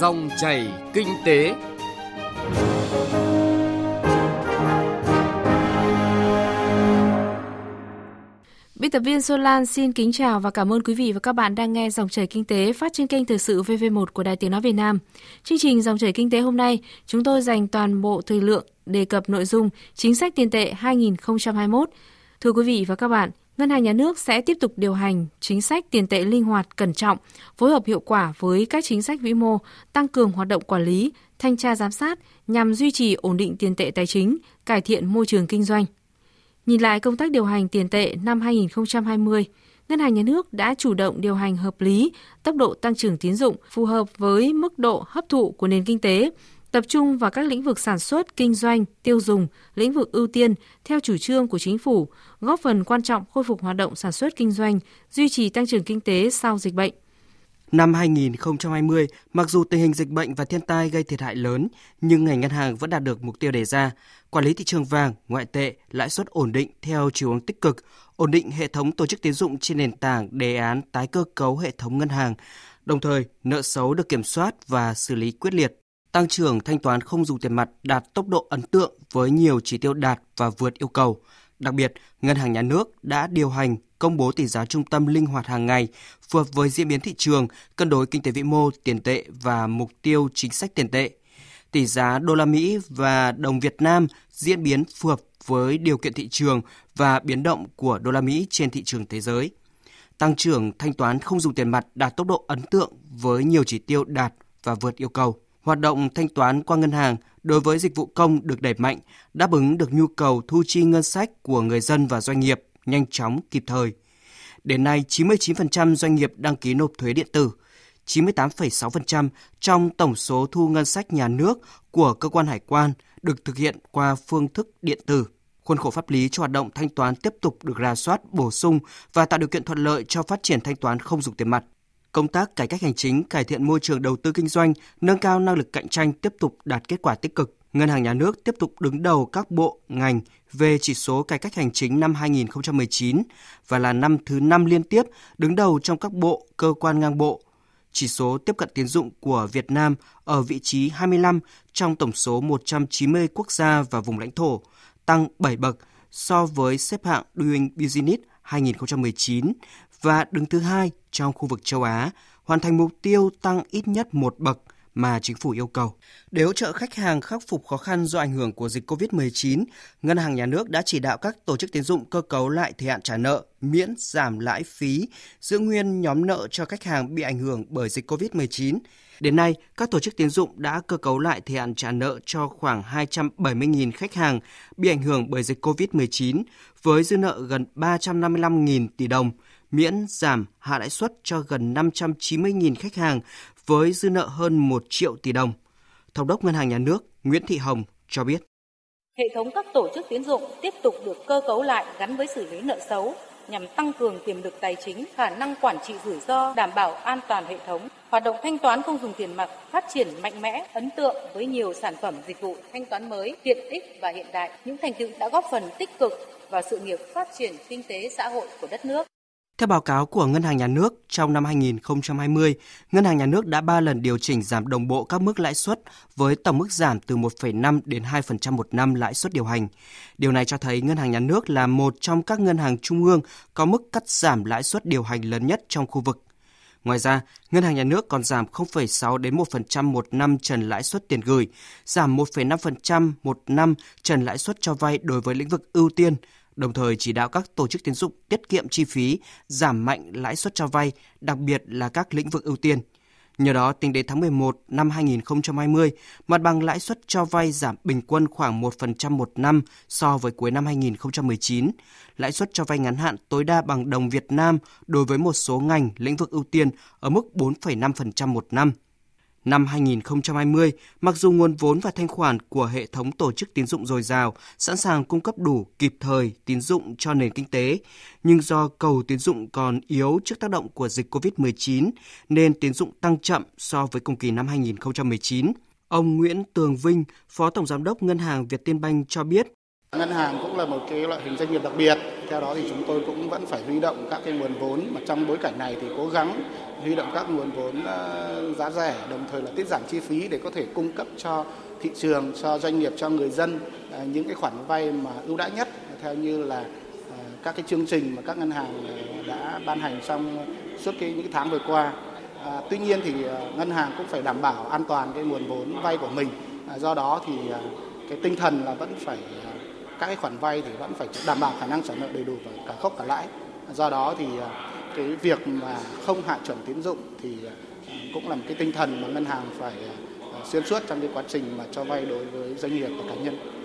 Dòng chảy kinh tế. Biên tập viên Solan xin kính chào và cảm ơn quý vị và các bạn đang nghe Dòng chảy kinh tế phát trên kênh Thời sự VV1 của Đài Tiếng Nói Việt Nam. Chương trình Dòng chảy kinh tế hôm nay, chúng tôi dành toàn bộ thời lượng đề cập nội dung chính sách tiền tệ 2021. Thưa quý vị và các bạn, Ngân hàng Nhà nước sẽ tiếp tục điều hành chính sách tiền tệ linh hoạt, cẩn trọng, phối hợp hiệu quả với các chính sách vĩ mô, tăng cường hoạt động quản lý, thanh tra giám sát nhằm duy trì ổn định tiền tệ tài chính, cải thiện môi trường kinh doanh. Nhìn lại công tác điều hành tiền tệ năm 2020, Ngân hàng Nhà nước đã chủ động điều hành hợp lý tốc độ tăng trưởng tín dụng phù hợp với mức độ hấp thụ của nền kinh tế, tập trung vào các lĩnh vực sản xuất, kinh doanh, tiêu dùng, lĩnh vực ưu tiên theo chủ trương của chính phủ, góp phần quan trọng khôi phục hoạt động sản xuất kinh doanh, duy trì tăng trưởng kinh tế sau dịch bệnh. Năm 2020, mặc dù tình hình dịch bệnh và thiên tai gây thiệt hại lớn, nhưng ngành ngân hàng vẫn đạt được mục tiêu đề ra, quản lý thị trường vàng, ngoại tệ, lãi suất ổn định theo chiều hướng tích cực, ổn định hệ thống tổ chức tiến dụng trên nền tảng đề án tái cơ cấu hệ thống ngân hàng. Đồng thời, nợ xấu được kiểm soát và xử lý quyết liệt. Tăng trưởng thanh toán không dùng tiền mặt đạt tốc độ ấn tượng với nhiều chỉ tiêu đạt và vượt yêu cầu. Đặc biệt, Ngân hàng Nhà nước đã điều hành công bố tỷ giá trung tâm linh hoạt hàng ngày, phù hợp với diễn biến thị trường, cân đối kinh tế vĩ mô, tiền tệ và mục tiêu chính sách tiền tệ. Tỷ giá đô la Mỹ và đồng Việt Nam diễn biến phù hợp với điều kiện thị trường và biến động của đô la Mỹ trên thị trường thế giới. Tăng trưởng thanh toán không dùng tiền mặt đạt tốc độ ấn tượng với nhiều chỉ tiêu đạt và vượt yêu cầu. Hoạt động thanh toán qua ngân hàng đối với dịch vụ công được đẩy mạnh, đáp ứng được nhu cầu thu chi ngân sách của người dân và doanh nghiệp nhanh chóng, kịp thời. Đến nay, 99% doanh nghiệp đăng ký nộp thuế điện tử, 98,6% trong tổng số thu ngân sách nhà nước của cơ quan hải quan được thực hiện qua phương thức điện tử. Khuôn khổ pháp lý cho hoạt động thanh toán tiếp tục được rà soát, bổ sung và tạo điều kiện thuận lợi cho phát triển thanh toán không dùng tiền mặt. Công tác cải cách hành chính, cải thiện môi trường đầu tư kinh doanh, nâng cao năng lực cạnh tranh tiếp tục đạt kết quả tích cực. Ngân hàng Nhà nước tiếp tục đứng đầu các bộ, ngành về chỉ số cải cách hành chính năm 2019 và là năm thứ năm liên tiếp đứng đầu trong các bộ, cơ quan ngang bộ. Chỉ số tiếp cận tiến dụng của Việt Nam ở vị trí 25 trong tổng số 190 quốc gia và vùng lãnh thổ, tăng 7 bậc so với xếp hạng Doing Business 2019 và đứng thứ hai trong khu vực châu Á, hoàn thành mục tiêu tăng ít nhất một bậc mà chính phủ yêu cầu. Để hỗ trợ khách hàng khắc phục khó khăn do ảnh hưởng của dịch COVID-19, Ngân hàng Nhà nước đã chỉ đạo các tổ chức tín dụng cơ cấu lại thời hạn trả nợ, miễn giảm lãi phí, giữ nguyên nhóm nợ cho khách hàng bị ảnh hưởng bởi dịch COVID-19. Đến nay, các tổ chức tín dụng đã cơ cấu lại thời hạn trả nợ cho khoảng 270.000 khách hàng bị ảnh hưởng bởi dịch COVID-19 với dư nợ gần 355.000 tỷ đồng, miễn giảm hạ lãi suất cho gần 590.000 khách hàng với dư nợ hơn 1 triệu tỷ đồng. Thống đốc Ngân hàng Nhà nước Nguyễn Thị Hồng cho biết. Hệ thống các tổ chức tiến dụng tiếp tục được cơ cấu lại gắn với xử lý nợ xấu nhằm tăng cường tiềm lực tài chính, khả năng quản trị rủi ro, đảm bảo an toàn hệ thống. Hoạt động thanh toán không dùng tiền mặt phát triển mạnh mẽ, ấn tượng với nhiều sản phẩm dịch vụ thanh toán mới, tiện ích và hiện đại. Những thành tựu đã góp phần tích cực vào sự nghiệp phát triển kinh tế xã hội của đất nước. Theo báo cáo của Ngân hàng Nhà nước, trong năm 2020, Ngân hàng Nhà nước đã 3 lần điều chỉnh giảm đồng bộ các mức lãi suất với tổng mức giảm từ 1,5 đến 2% một năm lãi suất điều hành. Điều này cho thấy Ngân hàng Nhà nước là một trong các ngân hàng trung ương có mức cắt giảm lãi suất điều hành lớn nhất trong khu vực. Ngoài ra, Ngân hàng Nhà nước còn giảm 0,6 đến 1% một năm trần lãi suất tiền gửi, giảm 1,5% một năm trần lãi suất cho vay đối với lĩnh vực ưu tiên, đồng thời chỉ đạo các tổ chức tín dụng tiết kiệm chi phí, giảm mạnh lãi suất cho vay, đặc biệt là các lĩnh vực ưu tiên. Nhờ đó, tính đến tháng 11 năm 2020, mặt bằng lãi suất cho vay giảm bình quân khoảng 1% một năm so với cuối năm 2019. Lãi suất cho vay ngắn hạn tối đa bằng đồng Việt Nam đối với một số ngành lĩnh vực ưu tiên ở mức 4,5% một năm. Năm 2020, mặc dù nguồn vốn và thanh khoản của hệ thống tổ chức tín dụng dồi dào, sẵn sàng cung cấp đủ kịp thời tín dụng cho nền kinh tế, nhưng do cầu tín dụng còn yếu trước tác động của dịch COVID-19 nên tín dụng tăng chậm so với cùng kỳ năm 2019. Ông Nguyễn Tường Vinh, Phó Tổng Giám đốc Ngân hàng Việt Tiên Banh cho biết, Ngân hàng cũng là một cái loại hình doanh nghiệp đặc biệt. Theo đó thì chúng tôi cũng vẫn phải huy động các cái nguồn vốn mà trong bối cảnh này thì cố gắng huy động các nguồn vốn ờ, giá rẻ, đồng thời là tiết giảm chi phí để có thể cung cấp cho thị trường, cho doanh nghiệp, cho người dân ờ, những cái khoản vay mà ưu đãi nhất theo như là ờ, các cái chương trình mà các ngân hàng đã ban hành trong suốt cái những tháng vừa qua. À, tuy nhiên thì ngân hàng cũng phải đảm bảo an toàn cái nguồn vốn vay của mình. À, do đó thì cái tinh thần là vẫn phải các cái khoản vay thì vẫn phải đảm bảo khả năng trả nợ đầy đủ và cả gốc cả lãi. Do đó thì à, cái việc mà không hạ chuẩn tín dụng thì à, cũng là một cái tinh thần mà ngân hàng phải à, xuyên suốt trong cái quá trình mà cho vay đối với doanh nghiệp và cá nhân.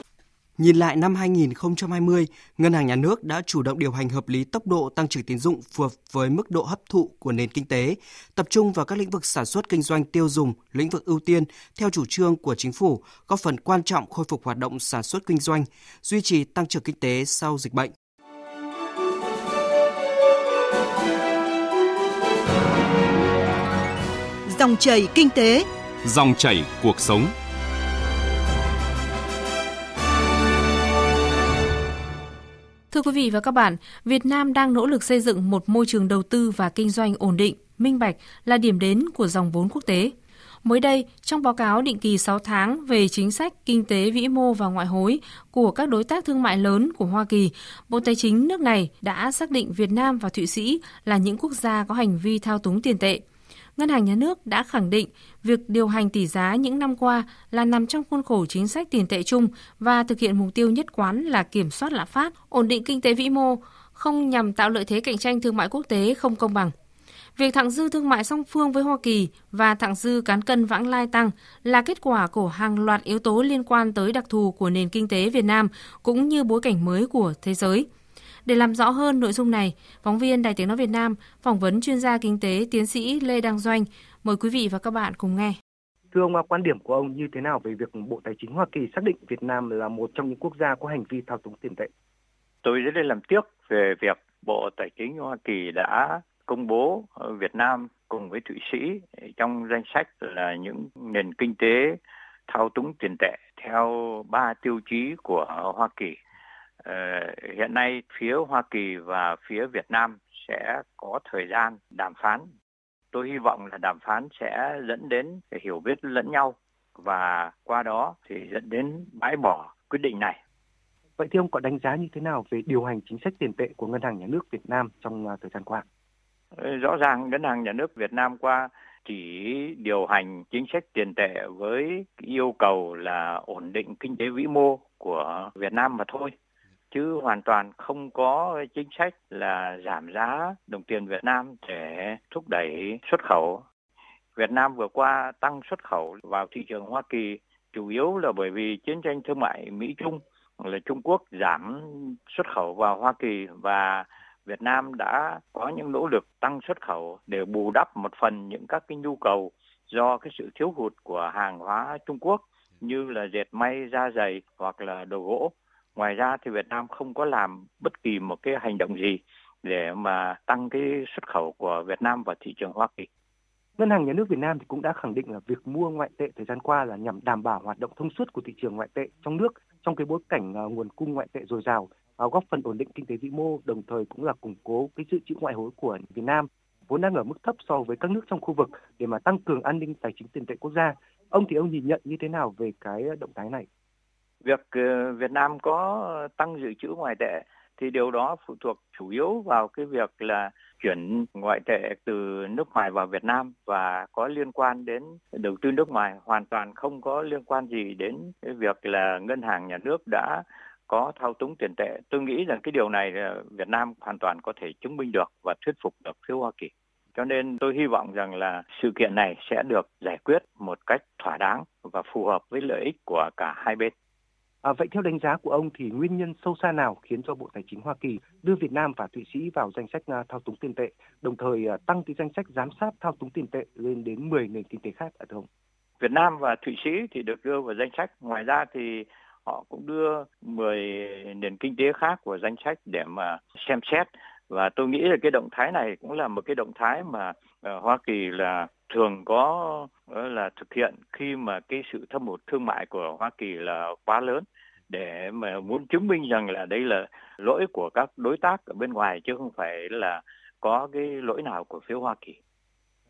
Nhìn lại năm 2020, Ngân hàng Nhà nước đã chủ động điều hành hợp lý tốc độ tăng trưởng tín dụng phù hợp với mức độ hấp thụ của nền kinh tế, tập trung vào các lĩnh vực sản xuất kinh doanh tiêu dùng, lĩnh vực ưu tiên theo chủ trương của chính phủ, góp phần quan trọng khôi phục hoạt động sản xuất kinh doanh, duy trì tăng trưởng kinh tế sau dịch bệnh. Dòng chảy kinh tế, dòng chảy cuộc sống. Thưa quý vị và các bạn, Việt Nam đang nỗ lực xây dựng một môi trường đầu tư và kinh doanh ổn định, minh bạch là điểm đến của dòng vốn quốc tế. Mới đây, trong báo cáo định kỳ 6 tháng về chính sách kinh tế vĩ mô và ngoại hối của các đối tác thương mại lớn của Hoa Kỳ, Bộ Tài chính nước này đã xác định Việt Nam và Thụy Sĩ là những quốc gia có hành vi thao túng tiền tệ. Ngân hàng Nhà nước đã khẳng định việc điều hành tỷ giá những năm qua là nằm trong khuôn khổ chính sách tiền tệ chung và thực hiện mục tiêu nhất quán là kiểm soát lạm phát, ổn định kinh tế vĩ mô, không nhằm tạo lợi thế cạnh tranh thương mại quốc tế không công bằng. Việc thặng dư thương mại song phương với Hoa Kỳ và thặng dư cán cân vãng lai tăng là kết quả của hàng loạt yếu tố liên quan tới đặc thù của nền kinh tế Việt Nam cũng như bối cảnh mới của thế giới. Để làm rõ hơn nội dung này, phóng viên Đài Tiếng Nói Việt Nam phỏng vấn chuyên gia kinh tế tiến sĩ Lê Đăng Doanh. Mời quý vị và các bạn cùng nghe. Thưa ông, quan điểm của ông như thế nào về việc Bộ Tài chính Hoa Kỳ xác định Việt Nam là một trong những quốc gia có hành vi thao túng tiền tệ? Tôi rất là làm tiếc về việc Bộ Tài chính Hoa Kỳ đã công bố Việt Nam cùng với Thụy Sĩ trong danh sách là những nền kinh tế thao túng tiền tệ theo ba tiêu chí của Hoa Kỳ. Ờ, hiện nay phía Hoa Kỳ và phía Việt Nam sẽ có thời gian đàm phán. Tôi hy vọng là đàm phán sẽ dẫn đến hiểu biết lẫn nhau và qua đó thì dẫn đến bãi bỏ quyết định này. Vậy thì ông có đánh giá như thế nào về điều hành chính sách tiền tệ của Ngân hàng Nhà nước Việt Nam trong à, thời gian qua? Ờ, rõ ràng Ngân hàng Nhà nước Việt Nam qua chỉ điều hành chính sách tiền tệ với yêu cầu là ổn định kinh tế vĩ mô của Việt Nam mà thôi chứ hoàn toàn không có chính sách là giảm giá đồng tiền Việt Nam để thúc đẩy xuất khẩu. Việt Nam vừa qua tăng xuất khẩu vào thị trường Hoa Kỳ chủ yếu là bởi vì chiến tranh thương mại Mỹ Trung là Trung Quốc giảm xuất khẩu vào Hoa Kỳ và Việt Nam đã có những nỗ lực tăng xuất khẩu để bù đắp một phần những các cái nhu cầu do cái sự thiếu hụt của hàng hóa Trung Quốc như là dệt may, da dày hoặc là đồ gỗ. Ngoài ra thì Việt Nam không có làm bất kỳ một cái hành động gì để mà tăng cái xuất khẩu của Việt Nam vào thị trường Hoa Kỳ. Ngân hàng Nhà nước Việt Nam thì cũng đã khẳng định là việc mua ngoại tệ thời gian qua là nhằm đảm bảo hoạt động thông suốt của thị trường ngoại tệ trong nước trong cái bối cảnh à, nguồn cung ngoại tệ dồi dào, à, góp phần ổn định kinh tế vĩ mô, đồng thời cũng là củng cố cái dự trữ ngoại hối của Việt Nam vốn đang ở mức thấp so với các nước trong khu vực để mà tăng cường an ninh tài chính tiền tệ quốc gia. Ông thì ông nhìn nhận như thế nào về cái động thái này? Việc ờ, Việt Nam có tăng dự trữ ngoại tệ thì điều đó phụ thuộc chủ yếu vào cái việc là chuyển ngoại tệ từ nước ngoài vào Việt Nam và có liên quan đến đầu tư nước ngoài hoàn toàn không có liên quan gì đến cái việc là ngân hàng nhà nước đã có thao túng tiền tệ. Tôi nghĩ rằng cái điều này ờ, Việt Nam hoàn toàn có thể chứng minh được và thuyết phục được phía Hoa Kỳ. Cho nên tôi hy vọng rằng là sự kiện này sẽ được giải quyết một cách thỏa đáng và phù hợp với lợi ích của cả hai bên. À, vậy theo đánh giá của ông thì nguyên nhân sâu xa nào khiến cho Bộ Tài chính Hoa Kỳ đưa Việt Nam và Thụy Sĩ vào danh sách à, thao túng tiền tệ, đồng thời à, tăng cái danh sách giám sát thao túng tiền tệ lên đến 10 nền kinh tế khác ở thưa ông? Việt Nam và Thụy Sĩ thì được đưa vào danh sách. Ngoài ra thì họ cũng đưa 10 nền kinh tế khác vào danh sách để mà xem xét và tôi nghĩ là cái động thái này cũng là một cái động thái mà à, Hoa Kỳ là thường có ờ, là thực hiện khi mà cái sự thâm hụt thương mại của Hoa Kỳ là quá lớn để mà muốn chứng minh rằng là đây là lỗi của các đối tác ở bên ngoài chứ không phải là có cái lỗi nào của phía Hoa Kỳ.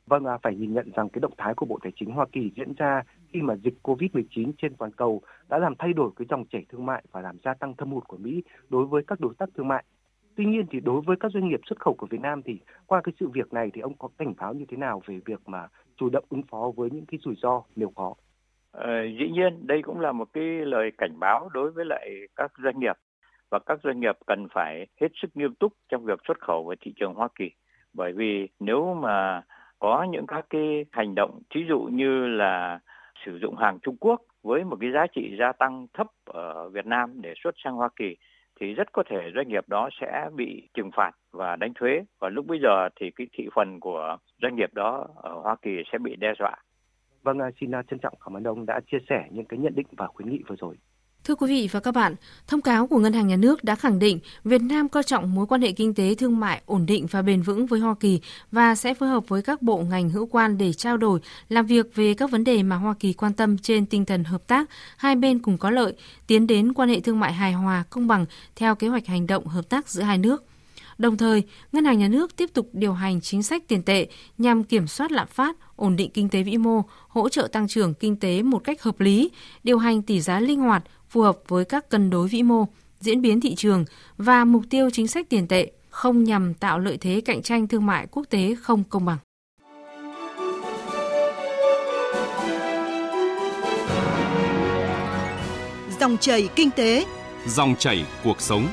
Vâng, à, phải nhìn nhận rằng cái động thái của Bộ Tài chính Hoa Kỳ diễn ra khi mà dịch COVID-19 trên toàn cầu đã làm thay đổi cái dòng chảy thương mại và làm gia tăng thâm hụt của Mỹ đối với các đối tác thương mại. Tuy nhiên thì đối với các doanh nghiệp xuất khẩu của Việt Nam thì qua cái sự việc này thì ông có cảnh báo như thế nào về việc mà chủ động ứng phó với những cái rủi ro nếu có? Ờ, dĩ nhiên đây cũng là một cái lời cảnh báo đối với lại các doanh nghiệp và các doanh nghiệp cần phải hết sức nghiêm túc trong việc xuất khẩu vào thị trường Hoa Kỳ bởi vì nếu mà có những các cái hành động thí dụ như là sử dụng hàng Trung Quốc với một cái giá trị gia tăng thấp ở Việt Nam để xuất sang Hoa Kỳ thì rất có thể doanh nghiệp đó sẽ bị trừng phạt và đánh thuế và lúc bây giờ thì cái thị phần của doanh nghiệp đó ở Hoa Kỳ sẽ bị đe dọa. Vâng, à, xin à, trân trọng cảm ơn ông đã chia sẻ những cái nhận định và khuyến nghị vừa rồi. Thưa quý vị và các bạn, thông cáo của Ngân hàng Nhà nước đã khẳng định Việt Nam coi trọng mối quan hệ kinh tế thương mại ổn định và bền vững với Hoa Kỳ và sẽ phối hợp với các bộ ngành hữu quan để trao đổi, làm việc về các vấn đề mà Hoa Kỳ quan tâm trên tinh thần hợp tác, hai bên cùng có lợi, tiến đến quan hệ thương mại hài hòa, công bằng theo kế hoạch hành động hợp tác giữa hai nước. Đồng thời, Ngân hàng Nhà nước tiếp tục điều hành chính sách tiền tệ nhằm kiểm soát lạm phát, ổn định kinh tế vĩ mô, hỗ trợ tăng trưởng kinh tế một cách hợp lý, điều hành tỷ giá linh hoạt, phù hợp với các cân đối vĩ mô, diễn biến thị trường và mục tiêu chính sách tiền tệ, không nhằm tạo lợi thế cạnh tranh thương mại quốc tế không công bằng. Dòng chảy kinh tế, dòng chảy cuộc sống.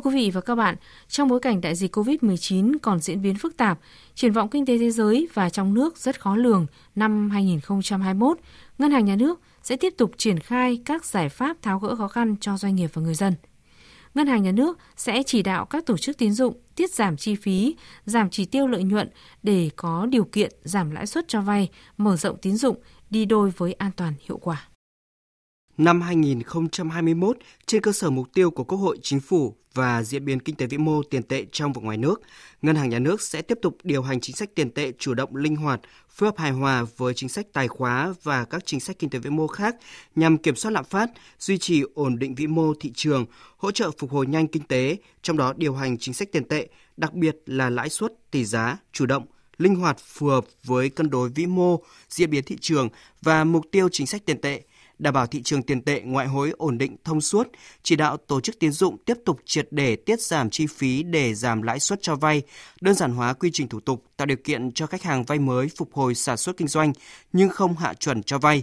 Thưa quý vị và các bạn, trong bối cảnh đại dịch COVID-19 còn diễn biến phức tạp, triển vọng kinh tế thế giới và trong nước rất khó lường năm 2021, Ngân hàng Nhà nước sẽ tiếp tục triển khai các giải pháp tháo gỡ khó khăn cho doanh nghiệp và người dân. Ngân hàng Nhà nước sẽ chỉ đạo các tổ chức tín dụng tiết giảm chi phí, giảm chỉ tiêu lợi nhuận để có điều kiện giảm lãi suất cho vay, mở rộng tín dụng đi đôi với an toàn hiệu quả. Năm 2021, trên cơ sở mục tiêu của Quốc hội, Chính phủ và diễn biến kinh tế vĩ mô tiền tệ trong và ngoài nước, Ngân hàng Nhà nước sẽ tiếp tục điều hành chính sách tiền tệ chủ động linh hoạt, phối hợp hài hòa với chính sách tài khóa và các chính sách kinh tế vĩ mô khác nhằm kiểm soát lạm phát, duy trì ổn định vĩ mô thị trường, hỗ trợ phục hồi nhanh kinh tế, trong đó điều hành chính sách tiền tệ, đặc biệt là lãi suất, tỷ giá, chủ động, linh hoạt phù hợp với cân đối vĩ mô, diễn biến thị trường và mục tiêu chính sách tiền tệ, đảm bảo thị trường tiền tệ ngoại hối ổn định thông suốt, chỉ đạo tổ chức tiến dụng tiếp tục triệt để tiết giảm chi phí để giảm lãi suất cho vay, đơn giản hóa quy trình thủ tục, tạo điều kiện cho khách hàng vay mới phục hồi sản xuất kinh doanh nhưng không hạ chuẩn cho vay,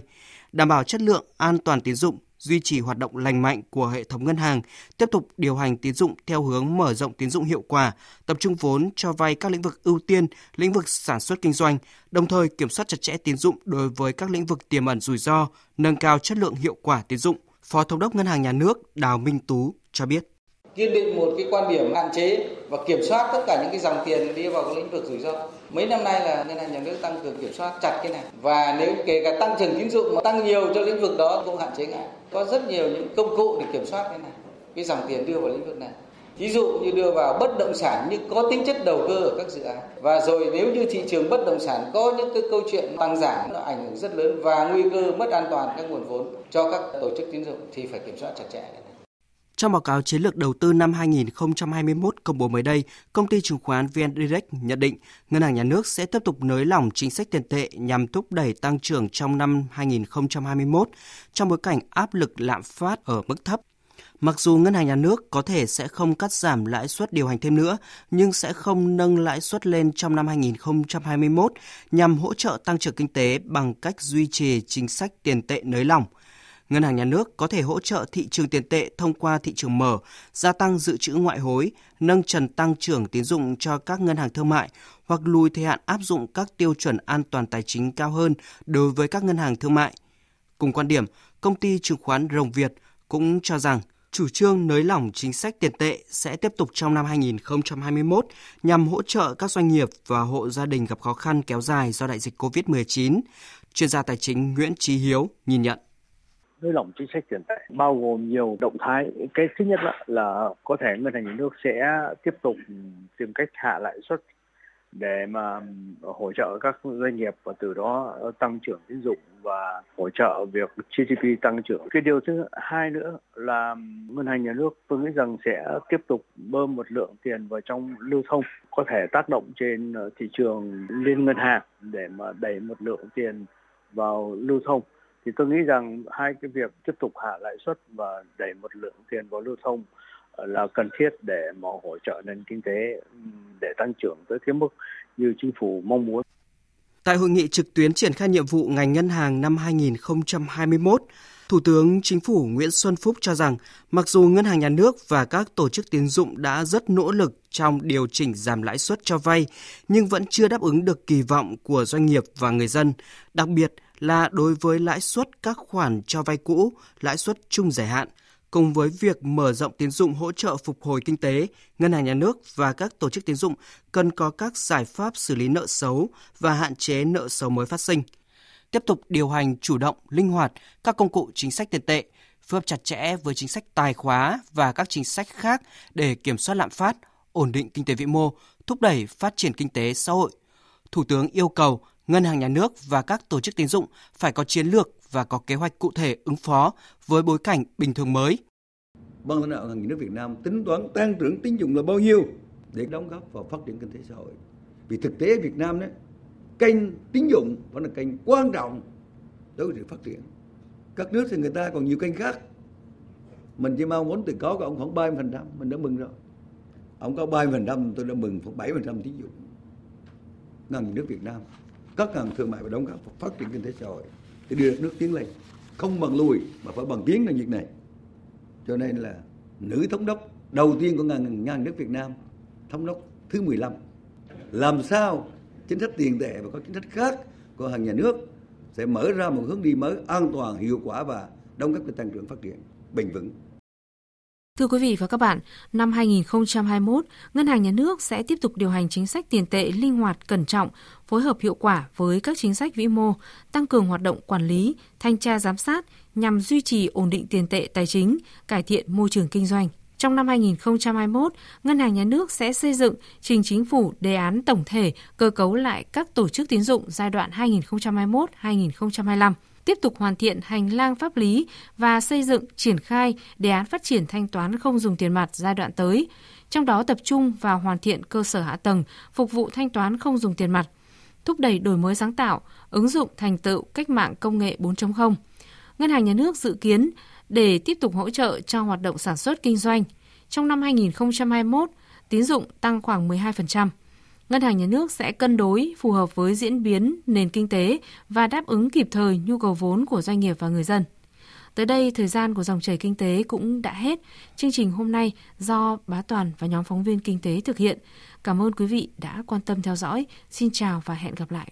đảm bảo chất lượng an toàn tín dụng, duy trì hoạt động lành mạnh của hệ thống ngân hàng, tiếp tục điều hành tín dụng theo hướng mở rộng tín dụng hiệu quả, tập trung vốn cho vay các lĩnh vực ưu tiên, lĩnh vực sản xuất kinh doanh, đồng thời kiểm soát chặt chẽ tín dụng đối với các lĩnh vực tiềm ẩn rủi ro, nâng cao chất lượng hiệu quả tín dụng. Phó Thống đốc Ngân hàng Nhà nước Đào Minh Tú cho biết kiên định một cái quan điểm hạn chế và kiểm soát tất cả những cái dòng tiền đi vào cái lĩnh vực rủi ro. Mấy năm nay là ngân hàng nhà nước tăng cường kiểm soát chặt cái này và nếu kể cả tăng trưởng tín dụng mà tăng nhiều cho lĩnh vực đó cũng hạn chế ngại. Có rất nhiều những công cụ để kiểm soát cái này, cái dòng tiền đưa vào lĩnh vực này. Ví dụ như đưa vào bất động sản nhưng có tính chất đầu cơ ở các dự án. Và rồi nếu như thị trường bất động sản có những cái câu chuyện tăng giảm nó ảnh hưởng rất lớn và nguy cơ mất an toàn các nguồn vốn cho các tổ chức tín dụng thì phải kiểm soát chặt chẽ. Trong báo cáo chiến lược đầu tư năm 2021 công bố mới đây, công ty chứng khoán VN Direct nhận định ngân hàng nhà nước sẽ tiếp tục nới lỏng chính sách tiền tệ nhằm thúc đẩy tăng trưởng trong năm 2021 trong bối cảnh áp lực lạm phát ở mức thấp. Mặc dù ngân hàng nhà nước có thể sẽ không cắt giảm lãi suất điều hành thêm nữa, nhưng sẽ không nâng lãi suất lên trong năm 2021 nhằm hỗ trợ tăng trưởng kinh tế bằng cách duy trì chính sách tiền tệ nới lỏng – Ngân hàng nhà nước có thể hỗ trợ thị trường tiền tệ thông qua thị trường mở, gia tăng dự trữ ngoại hối, nâng trần tăng trưởng tín dụng cho các ngân hàng thương mại hoặc lùi thời hạn áp dụng các tiêu chuẩn an toàn tài chính cao hơn đối với các ngân hàng thương mại. Cùng quan điểm, công ty chứng khoán Rồng Việt cũng cho rằng chủ trương nới lỏng chính sách tiền tệ sẽ tiếp tục trong năm 2021 nhằm hỗ trợ các doanh nghiệp và hộ gia đình gặp khó khăn kéo dài do đại dịch COVID-19. Chuyên gia tài chính Nguyễn Trí Hiếu nhìn nhận nới lỏng chính sách tiền tệ bao gồm nhiều động thái cái thứ nhất là, là có thể ngân hàng nhà nước sẽ tiếp tục tìm cách hạ lãi suất để mà hỗ trợ các doanh nghiệp và từ đó tăng trưởng tín dụng và hỗ trợ việc GDP tăng trưởng. Cái điều thứ hai nữa là ngân hàng nhà nước tôi nghĩ rằng sẽ tiếp tục bơm một lượng tiền vào trong lưu thông có thể tác động trên thị trường liên ngân hàng để mà đẩy một lượng tiền vào lưu thông thì tôi nghĩ rằng hai cái việc tiếp tục hạ lãi suất và đẩy một lượng tiền vào lưu thông ờ, là cần thiết để mà hỗ trợ nền kinh tế để tăng trưởng tới cái mức như chính phủ mong muốn. Tại hội nghị trực tuyến triển khai nhiệm vụ ngành ngân hàng năm 2021, Thủ tướng Chính phủ Nguyễn Xuân Phúc cho rằng, mặc dù ngân hàng nhà nước và các tổ chức tín dụng đã rất nỗ lực trong điều chỉnh giảm lãi suất cho vay, nhưng vẫn chưa đáp ứng được kỳ vọng của doanh nghiệp và người dân, đặc biệt là đối với lãi suất các khoản cho vay cũ, lãi suất chung dài hạn. Cùng với việc mở rộng tín dụng hỗ trợ phục hồi kinh tế, ngân hàng nhà nước và các tổ chức tín dụng cần có các giải pháp xử lý nợ xấu và hạn chế nợ xấu mới phát sinh. Tiếp tục điều hành chủ động, linh hoạt các công cụ chính sách tiền tệ, phối hợp chặt chẽ với chính sách tài khóa và các chính sách khác để kiểm soát lạm phát, ổn định kinh tế vĩ mô, thúc đẩy phát triển kinh tế xã hội. Thủ tướng yêu cầu ngân hàng nhà nước và các tổ chức tín dụng phải có chiến lược và có kế hoạch cụ thể ứng phó với bối cảnh bình thường mới. Ban lãnh đạo ngân hàng nhà nước Việt Nam tính toán tăng trưởng tín dụng là bao nhiêu để đóng góp vào phát triển kinh tế xã hội. Vì thực tế Việt Nam đấy, kênh tín dụng vẫn là kênh quan trọng đối với sự phát triển. Các nước thì người ta còn nhiều kênh khác. Mình chỉ mong muốn từ có của ông khoảng 30%, mình đã mừng rồi. Ông có 30%, tôi đã mừng khoảng 7% tín dụng. Ngân hàng nước Việt Nam, các ngành thương mại và đóng góp phát triển kinh tế xã hội để đưa đất nước tiến lên. Không bằng lùi mà phải bằng tiến trong việc này. Cho nên là nữ thống đốc đầu tiên của ngân hàng nước Việt Nam, thống đốc thứ 15 làm sao chính sách tiền tệ và các chính sách khác của hàng nhà nước sẽ mở ra một hướng đi mới an toàn, hiệu quả và đóng góp cho tăng trưởng phát triển bền vững. Thưa quý vị và các bạn, năm 2021, Ngân hàng Nhà nước sẽ tiếp tục điều hành chính sách tiền tệ linh hoạt, cẩn trọng, phối hợp hiệu quả với các chính sách vĩ mô, tăng cường hoạt động quản lý, thanh tra giám sát nhằm duy trì ổn định tiền tệ tài chính, cải thiện môi trường kinh doanh. Trong năm 2021, Ngân hàng Nhà nước sẽ xây dựng trình chính phủ đề án tổng thể cơ cấu lại các tổ chức tín dụng giai đoạn 2021-2025 tiếp tục hoàn thiện hành lang pháp lý và xây dựng triển khai đề án phát triển thanh toán không dùng tiền mặt giai đoạn tới, trong đó tập trung vào hoàn thiện cơ sở hạ tầng phục vụ thanh toán không dùng tiền mặt, thúc đẩy đổi mới sáng tạo, ứng dụng thành tựu cách mạng công nghệ 4.0. Ngân hàng nhà nước dự kiến để tiếp tục hỗ trợ cho hoạt động sản xuất kinh doanh. Trong năm 2021, tín dụng tăng khoảng 12%. Ngân hàng Nhà nước sẽ cân đối phù hợp với diễn biến nền kinh tế và đáp ứng kịp thời nhu cầu vốn của doanh nghiệp và người dân. Tới đây, thời gian của dòng chảy kinh tế cũng đã hết. Chương trình hôm nay do Bá Toàn và nhóm phóng viên kinh tế thực hiện. Cảm ơn quý vị đã quan tâm theo dõi. Xin chào và hẹn gặp lại.